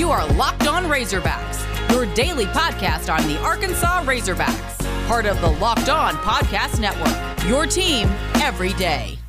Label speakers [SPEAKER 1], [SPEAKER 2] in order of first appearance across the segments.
[SPEAKER 1] You are Locked On Razorbacks, your daily podcast on the Arkansas Razorbacks, part of the Locked On Podcast Network. Your team every day.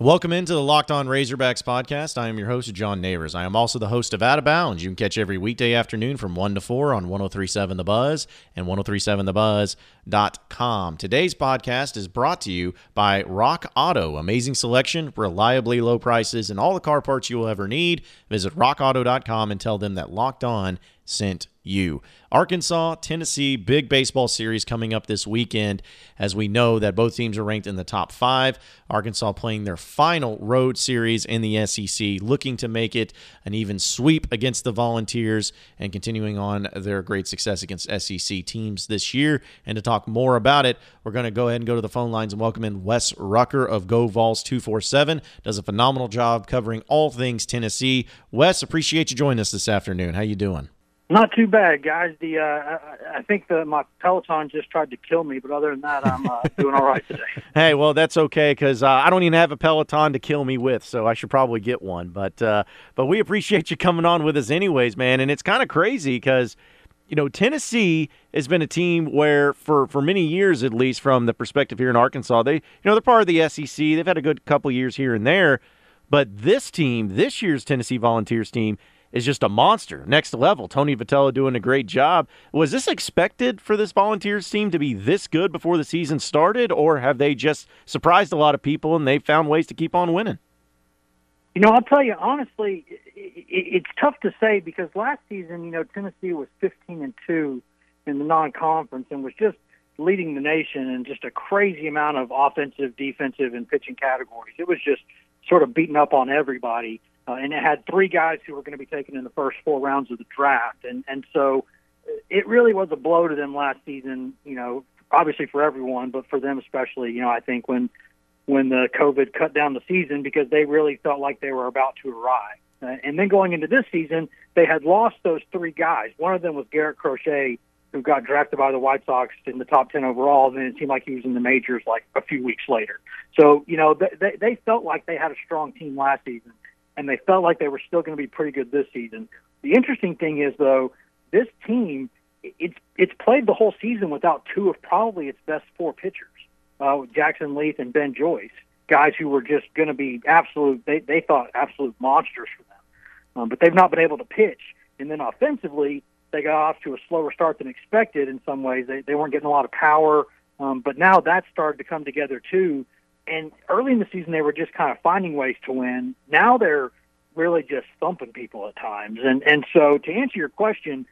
[SPEAKER 2] Welcome into the Locked On Razorbacks podcast. I am your host, John Neighbors. I am also the host of Out of Bounds. You can catch every weekday afternoon from 1 to 4 on 1037 The Buzz and 1037TheBuzz.com. Today's podcast is brought to you by Rock Auto. Amazing selection, reliably low prices, and all the car parts you will ever need. Visit rockauto.com and tell them that Locked On sent you. Arkansas, Tennessee, big baseball series coming up this weekend as we know that both teams are ranked in the top five. Arkansas playing their final road series in the SEC, looking to make it an even sweep against the Volunteers and continuing on their great success against SEC teams this year. And to talk more about it, we're going to go ahead and go to the phone lines and welcome in Wes Rucker of Go Vols 247. Does a phenomenal job covering all things Tennessee. Wes, appreciate you joining us this afternoon. How you doing?
[SPEAKER 3] Not too bad, guys. The uh, I, I think the my Peloton just tried to kill me, but other than that, I'm uh, doing all right today.
[SPEAKER 2] Hey, well, that's okay because uh, I don't even have a Peloton to kill me with, so I should probably get one. But uh, but we appreciate you coming on with us, anyways, man. And it's kind of crazy because you know Tennessee has been a team where for for many years, at least from the perspective here in Arkansas, they you know they're part of the SEC. They've had a good couple years here and there, but this team, this year's Tennessee Volunteers team is just a monster, next level. Tony Vitello doing a great job. Was this expected for this Volunteers team to be this good before the season started, or have they just surprised a lot of people and they found ways to keep on winning?
[SPEAKER 3] You know, I'll tell you honestly, it's tough to say because last season, you know, Tennessee was 15 and two in the non-conference and was just leading the nation in just a crazy amount of offensive, defensive, and pitching categories. It was just sort of beating up on everybody uh, and it had three guys who were going to be taken in the first four rounds of the draft, and and so it really was a blow to them last season. You know, obviously for everyone, but for them especially. You know, I think when when the COVID cut down the season because they really felt like they were about to arrive. Uh, and then going into this season, they had lost those three guys. One of them was Garrett Crochet, who got drafted by the White Sox in the top 10 overall, and then it seemed like he was in the majors like a few weeks later. So, you know, they, they felt like they had a strong team last season and they felt like they were still going to be pretty good this season. The interesting thing is, though, this team it's it's played the whole season without two of probably its best four pitchers, uh, Jackson Leath and Ben Joyce, guys who were just going to be absolute. They they thought absolute monsters for them, um, but they've not been able to pitch. And then offensively, they got off to a slower start than expected. In some ways, they they weren't getting a lot of power, um, but now that's started to come together too and early in the season they were just kind of finding ways to win. Now they're really just thumping people at times. And and so to answer your question,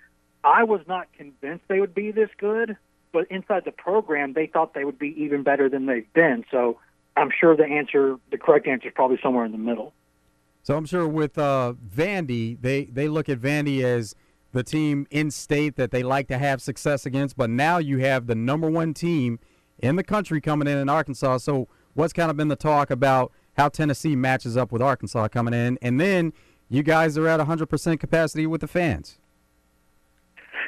[SPEAKER 3] I was not convinced they would be this good, but inside the program they thought they would be even better than they've been. So I'm sure the answer, the correct answer, is probably somewhere in the middle.
[SPEAKER 4] So I'm sure with uh, Vandy, they they look at Vandy as the team in state that they like to have success against. But now you have the number one team in the country coming in in Arkansas. So what's kind of been the talk about how Tennessee matches up with Arkansas coming in, and then you guys are at 100% capacity with the fans.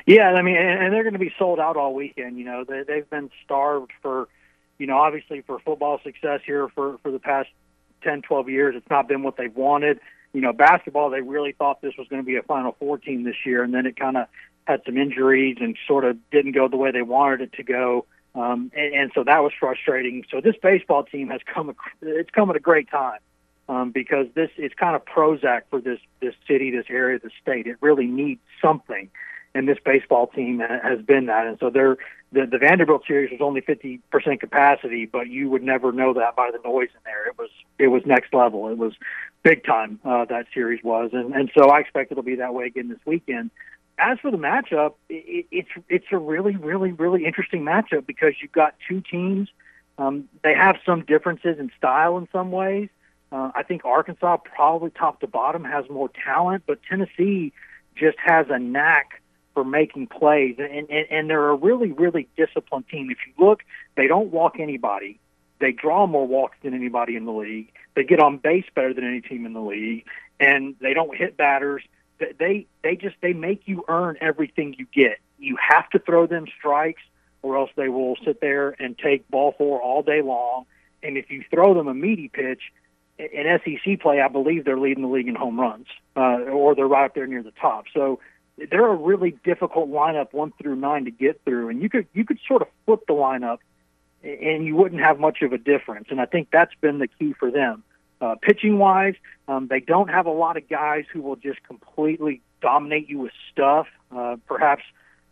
[SPEAKER 3] Yeah, I mean, and they're going to be sold out all weekend. You know, they, they've been starved for, you know, obviously for football success here for for the past 10, 12 years. It's not been what they've wanted. You know, basketball, they really thought this was going to be a Final Four team this year, and then it kind of had some injuries and sort of didn't go the way they wanted it to go. Um, and, and so that was frustrating. So this baseball team has come, it's come at a great time. Um, because this is kind of Prozac for this this city, this area, the state. It really needs something, and this baseball team has been that. And so they're the, the Vanderbilt series was only 50% capacity, but you would never know that by the noise in there. It was it was next level. It was big time. Uh, that series was, and and so I expect it'll be that way again this weekend as for the matchup, it, it's it's a really, really, really interesting matchup because you've got two teams. Um, they have some differences in style in some ways. Uh, I think Arkansas probably top to bottom has more talent, but Tennessee just has a knack for making plays, and, and, and they're a really, really disciplined team. If you look, they don't walk anybody. They draw more walks than anybody in the league. They get on base better than any team in the league, and they don't hit batters they they just they make you earn everything you get. You have to throw them strikes, or else they will sit there and take ball four all day long. And if you throw them a meaty pitch, in SEC play, I believe they're leading the league in home runs, uh, or they're right up there near the top. So they're a really difficult lineup one through nine to get through, and you could you could sort of flip the lineup, and you wouldn't have much of a difference. And I think that's been the key for them. Uh, pitching wise, um, they don't have a lot of guys who will just completely dominate you with stuff. Uh, perhaps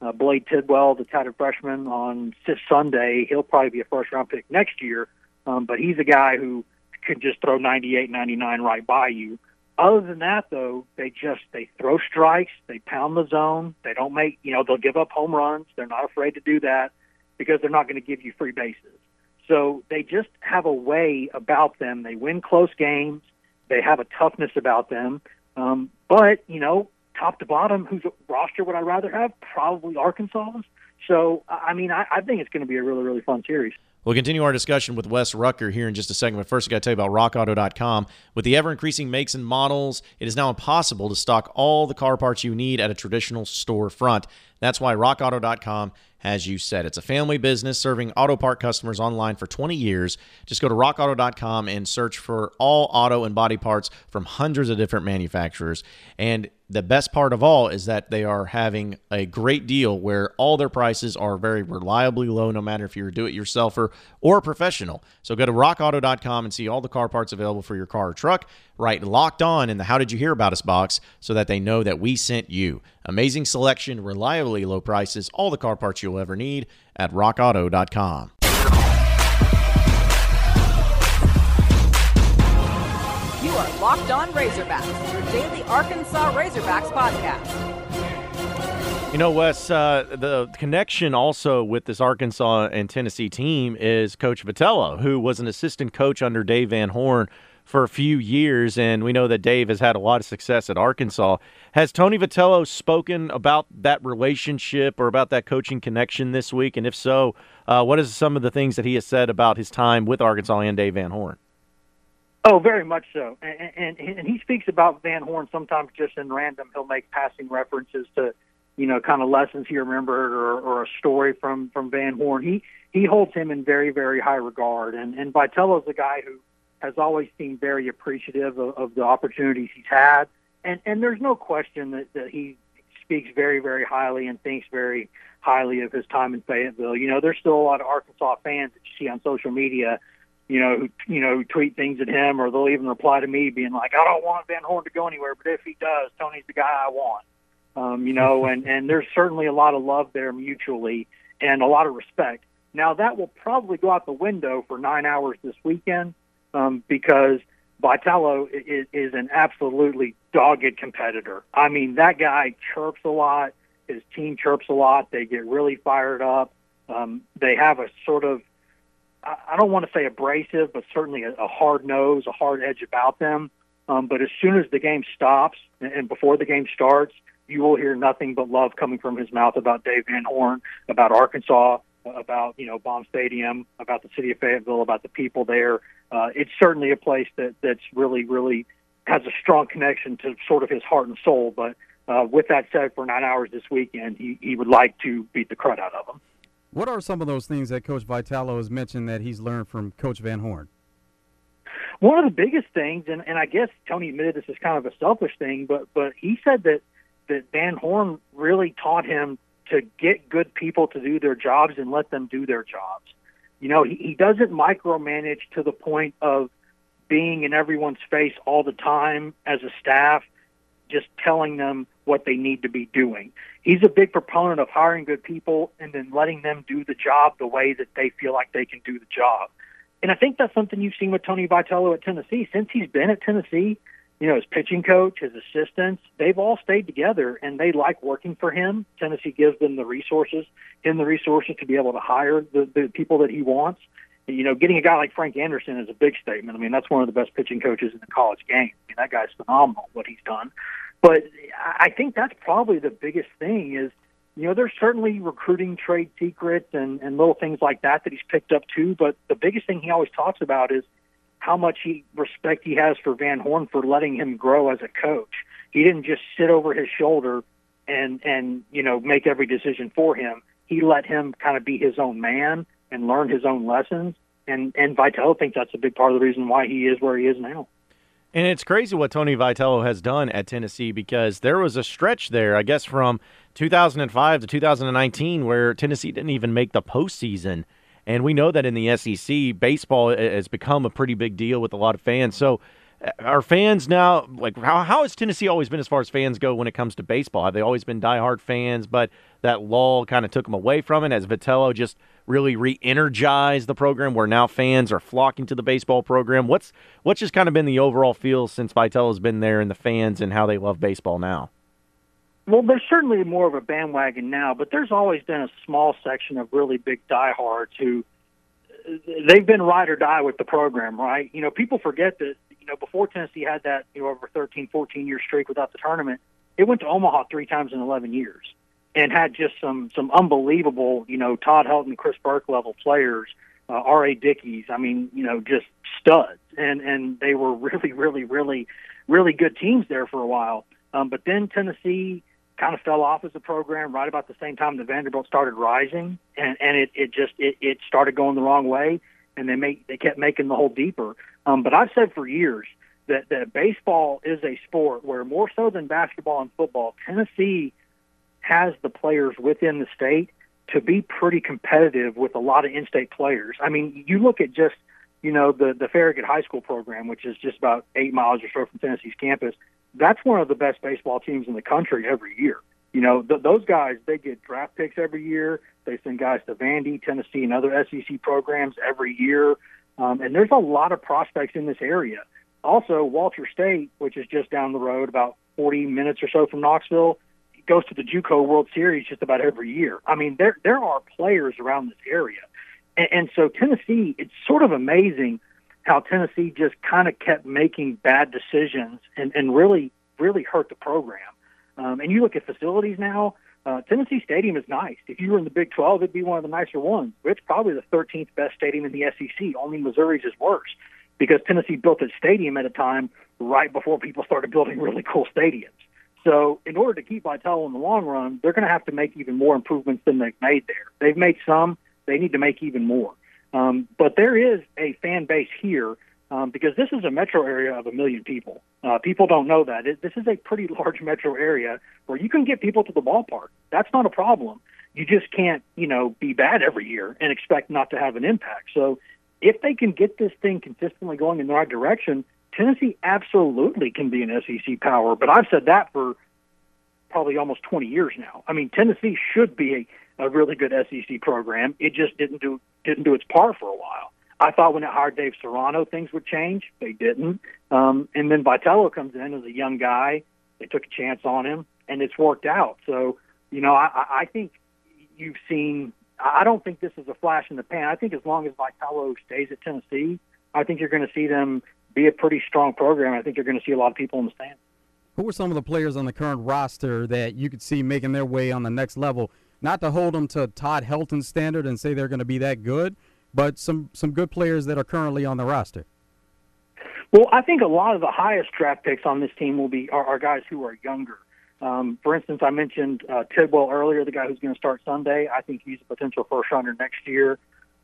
[SPEAKER 3] uh, Blade Tidwell, the touted freshman on Sunday, he'll probably be a first round pick next year. Um, but he's a guy who could just throw 98, 99 right by you. Other than that, though, they just they throw strikes, they pound the zone, they don't make you know they'll give up home runs. They're not afraid to do that because they're not going to give you free bases. So they just have a way about them. They win close games. They have a toughness about them. Um, but you know, top to bottom, whose roster would I rather have? Probably Arkansas's. So I mean, I, I think it's going to be a really really fun series.
[SPEAKER 2] We'll continue our discussion with Wes Rucker here in just a second, but first I got to tell you about RockAuto.com. With the ever increasing makes and models, it is now impossible to stock all the car parts you need at a traditional storefront. That's why RockAuto.com has you set. It's a family business serving auto part customers online for 20 years. Just go to rockauto.com and search for all auto and body parts from hundreds of different manufacturers. And the best part of all is that they are having a great deal where all their prices are very reliably low, no matter if you're a do it yourselfer or a professional. So go to rockauto.com and see all the car parts available for your car or truck. Write locked on in the How Did You Hear About Us box so that they know that we sent you. Amazing selection, reliably low prices, all the car parts you'll ever need at rockauto.com.
[SPEAKER 1] Locked On Razorbacks, your daily Arkansas Razorbacks podcast.
[SPEAKER 2] You know, Wes, uh, the connection also with this Arkansas and Tennessee team is Coach Vitello, who was an assistant coach under Dave Van Horn for a few years, and we know that Dave has had a lot of success at Arkansas. Has Tony Vitello spoken about that relationship or about that coaching connection this week? And if so, uh, what is some of the things that he has said about his time with Arkansas and Dave Van Horn?
[SPEAKER 3] Oh, very much so. And, and and he speaks about Van Horn sometimes just in random. He'll make passing references to, you know, kind of lessons he remembered or, or a story from from Van Horn. He he holds him in very very high regard. And and Vitello's a guy who has always seemed very appreciative of, of the opportunities he's had. And and there's no question that that he speaks very very highly and thinks very highly of his time in Fayetteville. You know, there's still a lot of Arkansas fans that you see on social media you know, who you know, tweet things at him, or they'll even reply to me being like, "I don't want Van Horn to go anywhere, but if he does, Tony's the guy I want." Um, you know, and and there's certainly a lot of love there mutually, and a lot of respect. Now that will probably go out the window for nine hours this weekend, um, because Vitello is, is an absolutely dogged competitor. I mean, that guy chirps a lot. His team chirps a lot. They get really fired up. Um, they have a sort of I don't want to say abrasive, but certainly a, a hard nose, a hard edge about them. Um, but as soon as the game stops and, and before the game starts, you will hear nothing but love coming from his mouth about Dave Van Horn, about Arkansas, about you know Baum Stadium, about the city of Fayetteville, about the people there. Uh, it's certainly a place that that's really, really has a strong connection to sort of his heart and soul. But uh, with that said, for nine hours this weekend, he, he would like to beat the crud out of them.
[SPEAKER 4] What are some of those things that Coach Vitello has mentioned that he's learned from Coach Van Horn?
[SPEAKER 3] One of the biggest things, and, and I guess Tony admitted this is kind of a selfish thing, but but he said that that Van Horn really taught him to get good people to do their jobs and let them do their jobs. You know, he, he doesn't micromanage to the point of being in everyone's face all the time as a staff, just telling them what they need to be doing. He's a big proponent of hiring good people and then letting them do the job the way that they feel like they can do the job. And I think that's something you've seen with Tony Vitello at Tennessee. Since he's been at Tennessee, you know, his pitching coach, his assistants, they've all stayed together and they like working for him. Tennessee gives them the resources, him the resources to be able to hire the, the people that he wants. You know, getting a guy like Frank Anderson is a big statement. I mean, that's one of the best pitching coaches in the college game. I mean, that guy's phenomenal what he's done. But I think that's probably the biggest thing is, you know, there's certainly recruiting trade secrets and, and little things like that that he's picked up too. But the biggest thing he always talks about is how much he respect he has for Van Horn for letting him grow as a coach. He didn't just sit over his shoulder and and you know make every decision for him. He let him kind of be his own man and learn his own lessons. And and Vitello thinks that's a big part of the reason why he is where he is now.
[SPEAKER 2] And it's crazy what Tony Vitello has done at Tennessee because there was a stretch there, I guess, from 2005 to 2019 where Tennessee didn't even make the postseason. And we know that in the SEC, baseball has become a pretty big deal with a lot of fans. So, uh, are fans now like how, how has Tennessee always been as far as fans go when it comes to baseball? Have they always been diehard fans, but that lull kind of took them away from it? Has Vitello just really re-energize the program where now fans are flocking to the baseball program? What's what's just kind of been the overall feel since Vitello's been there and the fans and how they love baseball now?
[SPEAKER 3] Well, there's certainly more of a bandwagon now, but there's always been a small section of really big diehards who they've been ride or die with the program, right? You know, people forget that, you know, before Tennessee had that, you know, over 13, 14 year streak without the tournament, it went to Omaha three times in 11 years and had just some, some unbelievable, you know, Todd Helton, Chris Burke level players, uh, R.A. Dickey's, I mean, you know, just studs. And, and they were really, really, really, really good teams there for a while. Um, but then Tennessee, kind of fell off as a program right about the same time that Vanderbilt started rising, and and it it just it, it started going the wrong way, and they make they kept making the hole deeper. Um, but I've said for years that that baseball is a sport where more so than basketball and football, Tennessee has the players within the state to be pretty competitive with a lot of in-state players. I mean, you look at just you know the the Farragut High School program, which is just about eight miles or so from Tennessee's campus that's one of the best baseball teams in the country every year. You know, th- those guys, they get draft picks every year. They send guys to Vandy, Tennessee, and other SEC programs every year. Um, and there's a lot of prospects in this area. Also, Walters State, which is just down the road, about 40 minutes or so from Knoxville, goes to the JUCO World Series just about every year. I mean, there there are players around this area, and, and so Tennessee. It's sort of amazing how Tennessee just kind of kept making bad decisions and, and really, really hurt the program. Um, and you look at facilities now, uh, Tennessee Stadium is nice. If you were in the Big 12, it'd be one of the nicer ones. It's probably the 13th best stadium in the SEC. Only Missouri's is worse because Tennessee built its stadium at a time right before people started building really cool stadiums. So, in order to keep Vitello in the long run, they're going to have to make even more improvements than they've made there. They've made some; they need to make even more. Um, but there is a fan base here um, because this is a metro area of a million people. Uh, people don't know that. It, this is a pretty large metro area where you can get people to the ballpark. That's not a problem. You just can't, you know, be bad every year and expect not to have an impact. So if they can get this thing consistently going in the right direction, Tennessee absolutely can be an SEC power. But I've said that for probably almost 20 years now. I mean, Tennessee should be a a really good SEC program. It just didn't do didn't do its part for a while. I thought when it hired Dave Serrano, things would change. They didn't. Um, and then Vitello comes in as a young guy. They took a chance on him, and it's worked out. So, you know, I, I think you've seen. I don't think this is a flash in the pan. I think as long as Vitello stays at Tennessee, I think you're going to see them be a pretty strong program. I think you're going to see a lot of people in the stands.
[SPEAKER 4] Who are some of the players on the current roster that you could see making their way on the next level? not to hold them to Todd Helton's standard and say they're going to be that good, but some some good players that are currently on the roster.
[SPEAKER 3] Well, I think a lot of the highest draft picks on this team will be are, are guys who are younger. Um, for instance, I mentioned uh, Tidwell earlier, the guy who's going to start Sunday. I think he's a potential first rounder next year.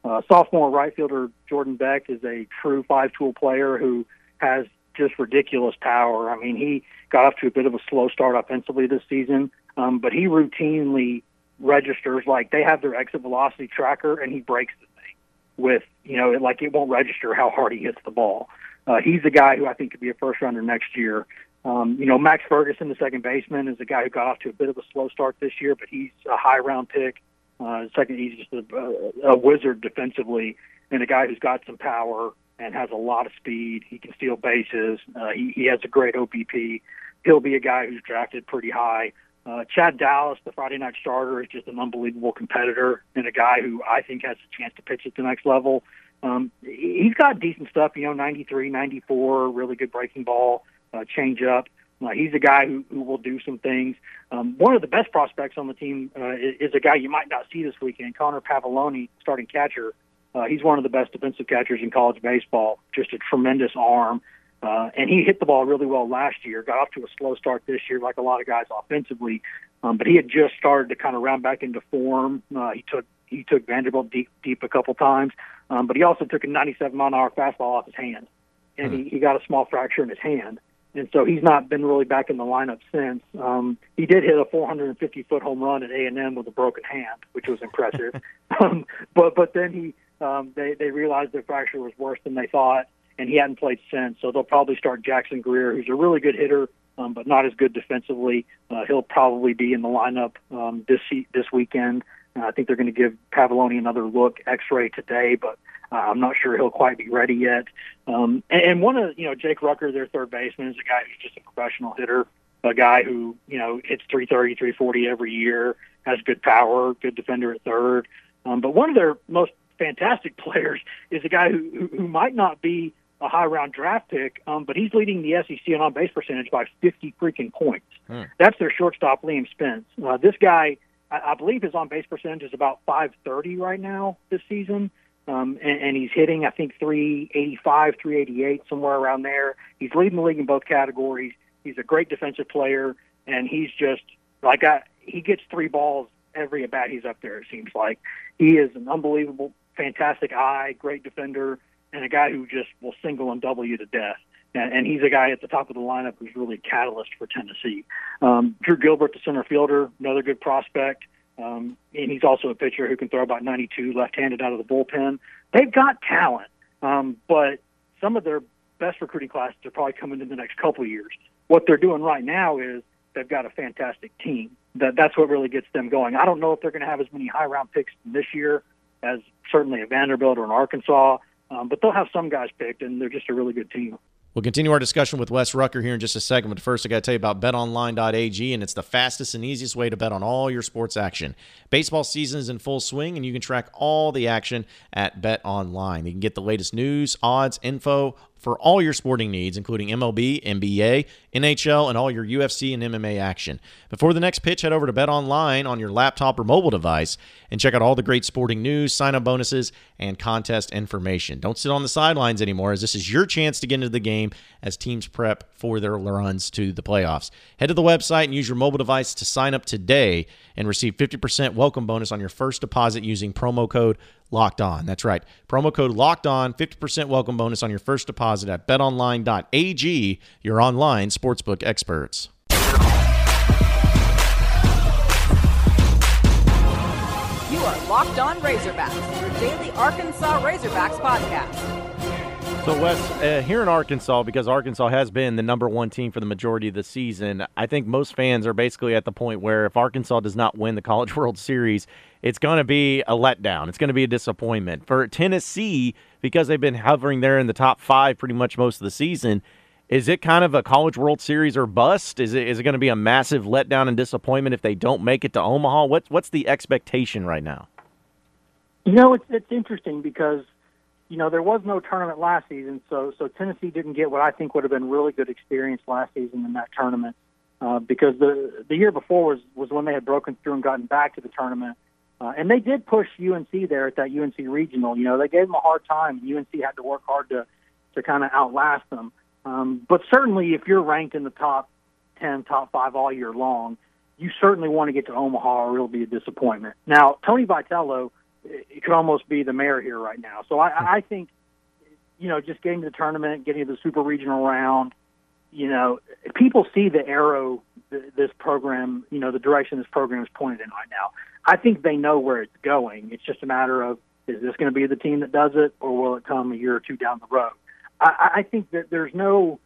[SPEAKER 3] Uh, sophomore right fielder Jordan Beck is a true five tool player who has just ridiculous power. I mean, he got off to a bit of a slow start offensively this season, um, but he routinely registers like they have their exit velocity tracker and he breaks the thing with you know like it won't register how hard he hits the ball. Uh, he's a guy who I think could be a first rounder next year. Um, you know, Max Ferguson, the second baseman, is a guy who got off to a bit of a slow start this year, but he's a high round pick. Uh, second, he's just a, wizard defensively, and a guy who's got some power and has a lot of speed. He can steal bases. Uh, he, he has a great OBP. He'll be a guy who's drafted pretty high. Uh, Chad Dallas, the Friday night starter, is just an unbelievable competitor and a guy who I think has a chance to pitch at the next level. Um, he's got decent stuff, you know, 93, 94, really good breaking ball, uh, change up. Uh, he's a guy who, who will do some things. Um, one of the best prospects on the team uh, is, is a guy you might not see this weekend, Connor Pavolony, starting catcher. Uh, he's one of the best defensive catchers in college baseball. Just a tremendous arm. Uh, and he hit the ball really well last year. Got off to a slow start this year, like a lot of guys offensively. Um, but he had just started to kind of round back into form. Uh, he took he took Vanderbilt deep deep a couple times, um, but he also took a 97 mile an hour fastball off his hand. and mm-hmm. he, he got a small fracture in his hand and so he's not been really back in the lineup since. Um, he did hit a 450 foot home run at A and M with a broken hand, which was impressive. um, but but then he um, they they realized the fracture was worse than they thought, and he hadn't played since. So they'll probably start Jackson Greer, who's a really good hitter, um, but not as good defensively. Uh, he'll probably be in the lineup um, this this weekend. Uh, I think they're going to give Pavolony another look, X-ray today, but uh, I'm not sure he'll quite be ready yet. Um, and, and one of you know Jake Rucker, their third baseman, is a guy who's just a professional hitter, a guy who you know hits 330, 340 every year, has good power, good defender at third. Um, but one of their most fantastic players is a guy who, who, who might not be a high round draft pick, um, but he's leading the SEC in on base percentage by 50 freaking points. Hmm. That's their shortstop, Liam Spence. Uh, this guy, I, I believe his on base percentage is about 530 right now this season. Um, and, and he's hitting, I think, 385, 388, somewhere around there. He's leading the league in both categories. He's a great defensive player, and he's just like I, he gets three balls every at bat he's up there. It seems like he is an unbelievable, fantastic eye, great defender, and a guy who just will single and double you to death. And, and he's a guy at the top of the lineup who's really a catalyst for Tennessee. Um, Drew Gilbert, the center fielder, another good prospect. Um, and he's also a pitcher who can throw about 92 left-handed out of the bullpen. They've got talent, um, but some of their best recruiting classes are probably coming in the next couple years. What they're doing right now is they've got a fantastic team. That that's what really gets them going. I don't know if they're going to have as many high round picks this year as certainly a Vanderbilt or an Arkansas, um, but they'll have some guys picked, and they're just a really good team.
[SPEAKER 2] We'll continue our discussion with Wes Rucker here in just a second, but first I got to tell you about betonline.ag, and it's the fastest and easiest way to bet on all your sports action. Baseball season is in full swing, and you can track all the action at BetOnline. You can get the latest news, odds, info, for all your sporting needs, including MLB, NBA, NHL, and all your UFC and MMA action. Before the next pitch, head over to Bet Online on your laptop or mobile device and check out all the great sporting news, sign up bonuses, and contest information. Don't sit on the sidelines anymore, as this is your chance to get into the game as teams prep for their runs to the playoffs. Head to the website and use your mobile device to sign up today and receive 50% welcome bonus on your first deposit using promo code locked on. That's right. Promo code locked on, 50% welcome bonus on your first deposit at betonline.ag, your online sportsbook experts.
[SPEAKER 1] You are Locked On Razorbacks, your daily Arkansas Razorbacks podcast.
[SPEAKER 2] So, Wes, uh, here in Arkansas, because Arkansas has been the number one team for the majority of the season, I think most fans are basically at the point where if Arkansas does not win the College World Series, it's going to be a letdown. It's going to be a disappointment. For Tennessee, because they've been hovering there in the top five pretty much most of the season, is it kind of a College World Series or bust? Is it is it going to be a massive letdown and disappointment if they don't make it to Omaha? What's what's the expectation right now?
[SPEAKER 3] You know, it's it's interesting because you know there was no tournament last season, so so Tennessee didn't get what I think would have been really good experience last season in that tournament. Uh, because the the year before was was when they had broken through and gotten back to the tournament, uh, and they did push UNC there at that UNC regional. You know, they gave them a hard time. UNC had to work hard to to kind of outlast them. Um, but certainly, if you're ranked in the top ten, top five all year long, you certainly want to get to Omaha, or it'll be a disappointment. Now, Tony Vitello, it could almost be the mayor here right now. So I, I think, you know, just getting to the tournament, getting to the super regional round, you know, people see the arrow this program, you know, the direction this program is pointed in right now. I think they know where it's going. It's just a matter of is this going to be the team that does it, or will it come a year or two down the road? I, I think that there's no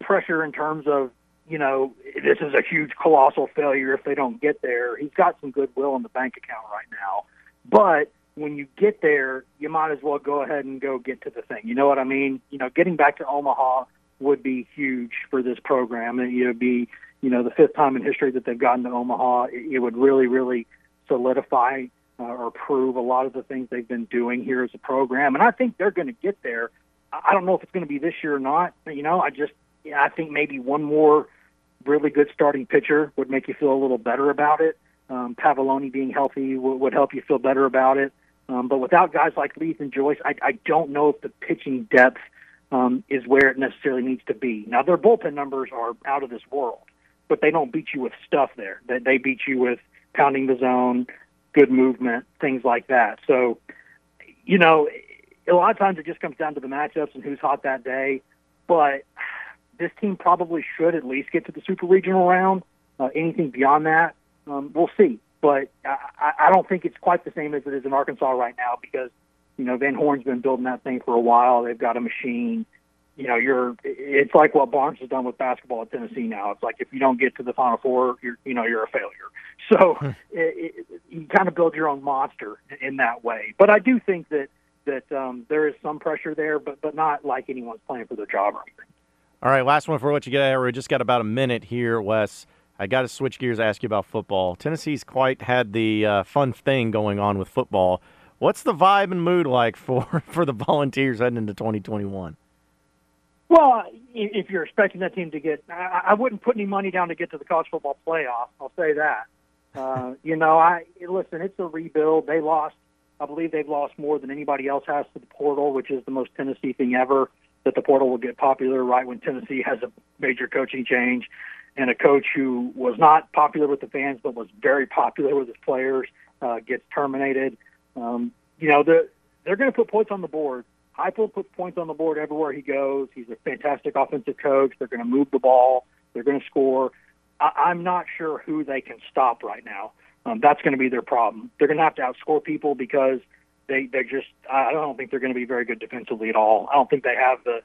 [SPEAKER 3] pressure in terms of you know this is a huge colossal failure if they don't get there. He's got some goodwill in the bank account right now, but when you get there, you might as well go ahead and go get to the thing. You know what I mean? You know, getting back to Omaha would be huge for this program. And It would be, you know, the fifth time in history that they've gotten to Omaha. It, would really, really solidify uh, or prove a lot of the things they've been doing here as a program. And I think they're going to get there. I don't know if it's going to be this year or not. But, you know, I just I think maybe one more really good starting pitcher would make you feel a little better about it. Um, Pavolony being healthy would, would help you feel better about it. Um, but without guys like Leath and Joyce, I, I don't know if the pitching depth um, is where it necessarily needs to be. Now their bullpen numbers are out of this world, but they don't beat you with stuff there. They, they beat you with pounding the zone, good movement, things like that. So, you know, a lot of times it just comes down to the matchups and who's hot that day. But this team probably should at least get to the super regional round. Uh, anything beyond that, um, we'll see. But I, I don't think it's quite the same as it is in Arkansas right now because you know Van Horn's been building that thing for a while. They've got a machine. You know, you're. It's like what Barnes has done with basketball at Tennessee now. It's like if you don't get to the Final Four, you're you know you're a failure. So hmm. it, it, you kind of build your own monster in that way. But I do think that that um, there is some pressure there, but but not like anyone's playing for their job or anything.
[SPEAKER 2] All right, last one for what you get out. We just got about a minute here, Wes. I got to switch gears, ask you about football. Tennessee's quite had the uh, fun thing going on with football. What's the vibe and mood like for for the Volunteers heading into 2021?
[SPEAKER 3] Well, if you're expecting that team to get, I wouldn't put any money down to get to the college football playoff. I'll say that. Uh, you know, I listen. It's a rebuild. They lost. I believe they've lost more than anybody else has to the portal, which is the most Tennessee thing ever. That the portal will get popular right when Tennessee has a major coaching change and a coach who was not popular with the fans but was very popular with his players uh, gets terminated. Um, you know, the, they're going to put points on the board. Heupel puts points on the board everywhere he goes. He's a fantastic offensive coach. They're going to move the ball. They're going to score. I, I'm not sure who they can stop right now. Um, that's going to be their problem. They're going to have to outscore people because they they're just. I don't think they're going to be very good defensively at all. I don't think they have the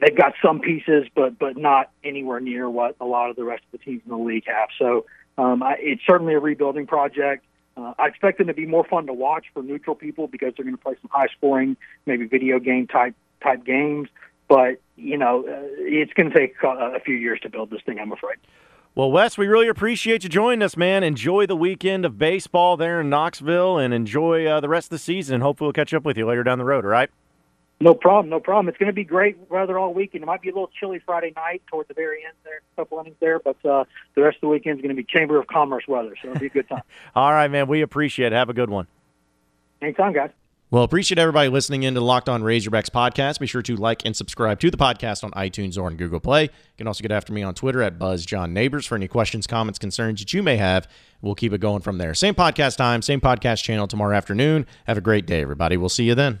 [SPEAKER 3] they've got some pieces, but but not anywhere near what a lot of the rest of the teams in the league have. So um, I, it's certainly a rebuilding project. Uh, I expect them to be more fun to watch for neutral people because they're going to play some high scoring, maybe video game type type games. But you know, uh, it's going to take a, a few years to build this thing. I'm afraid.
[SPEAKER 2] Well, Wes, we really appreciate you joining us, man. Enjoy the weekend of baseball there in Knoxville, and enjoy uh, the rest of the season. And hopefully, we'll catch up with you later down the road. All right.
[SPEAKER 3] No problem, no problem. It's going to be great weather all weekend. It might be a little chilly Friday night toward the very end there, a couple innings there, but uh, the rest of the weekend is going to be Chamber of Commerce weather, so it'll be a good time.
[SPEAKER 2] all right, man. We appreciate it. Have a good one.
[SPEAKER 3] Anytime, guys.
[SPEAKER 2] Well, appreciate everybody listening in to the Locked On Razorbacks podcast. Be sure to like and subscribe to the podcast on iTunes or on Google Play. You can also get after me on Twitter at BuzzJohnNeighbors for any questions, comments, concerns that you may have. We'll keep it going from there. Same podcast time, same podcast channel tomorrow afternoon. Have a great day, everybody. We'll see you then.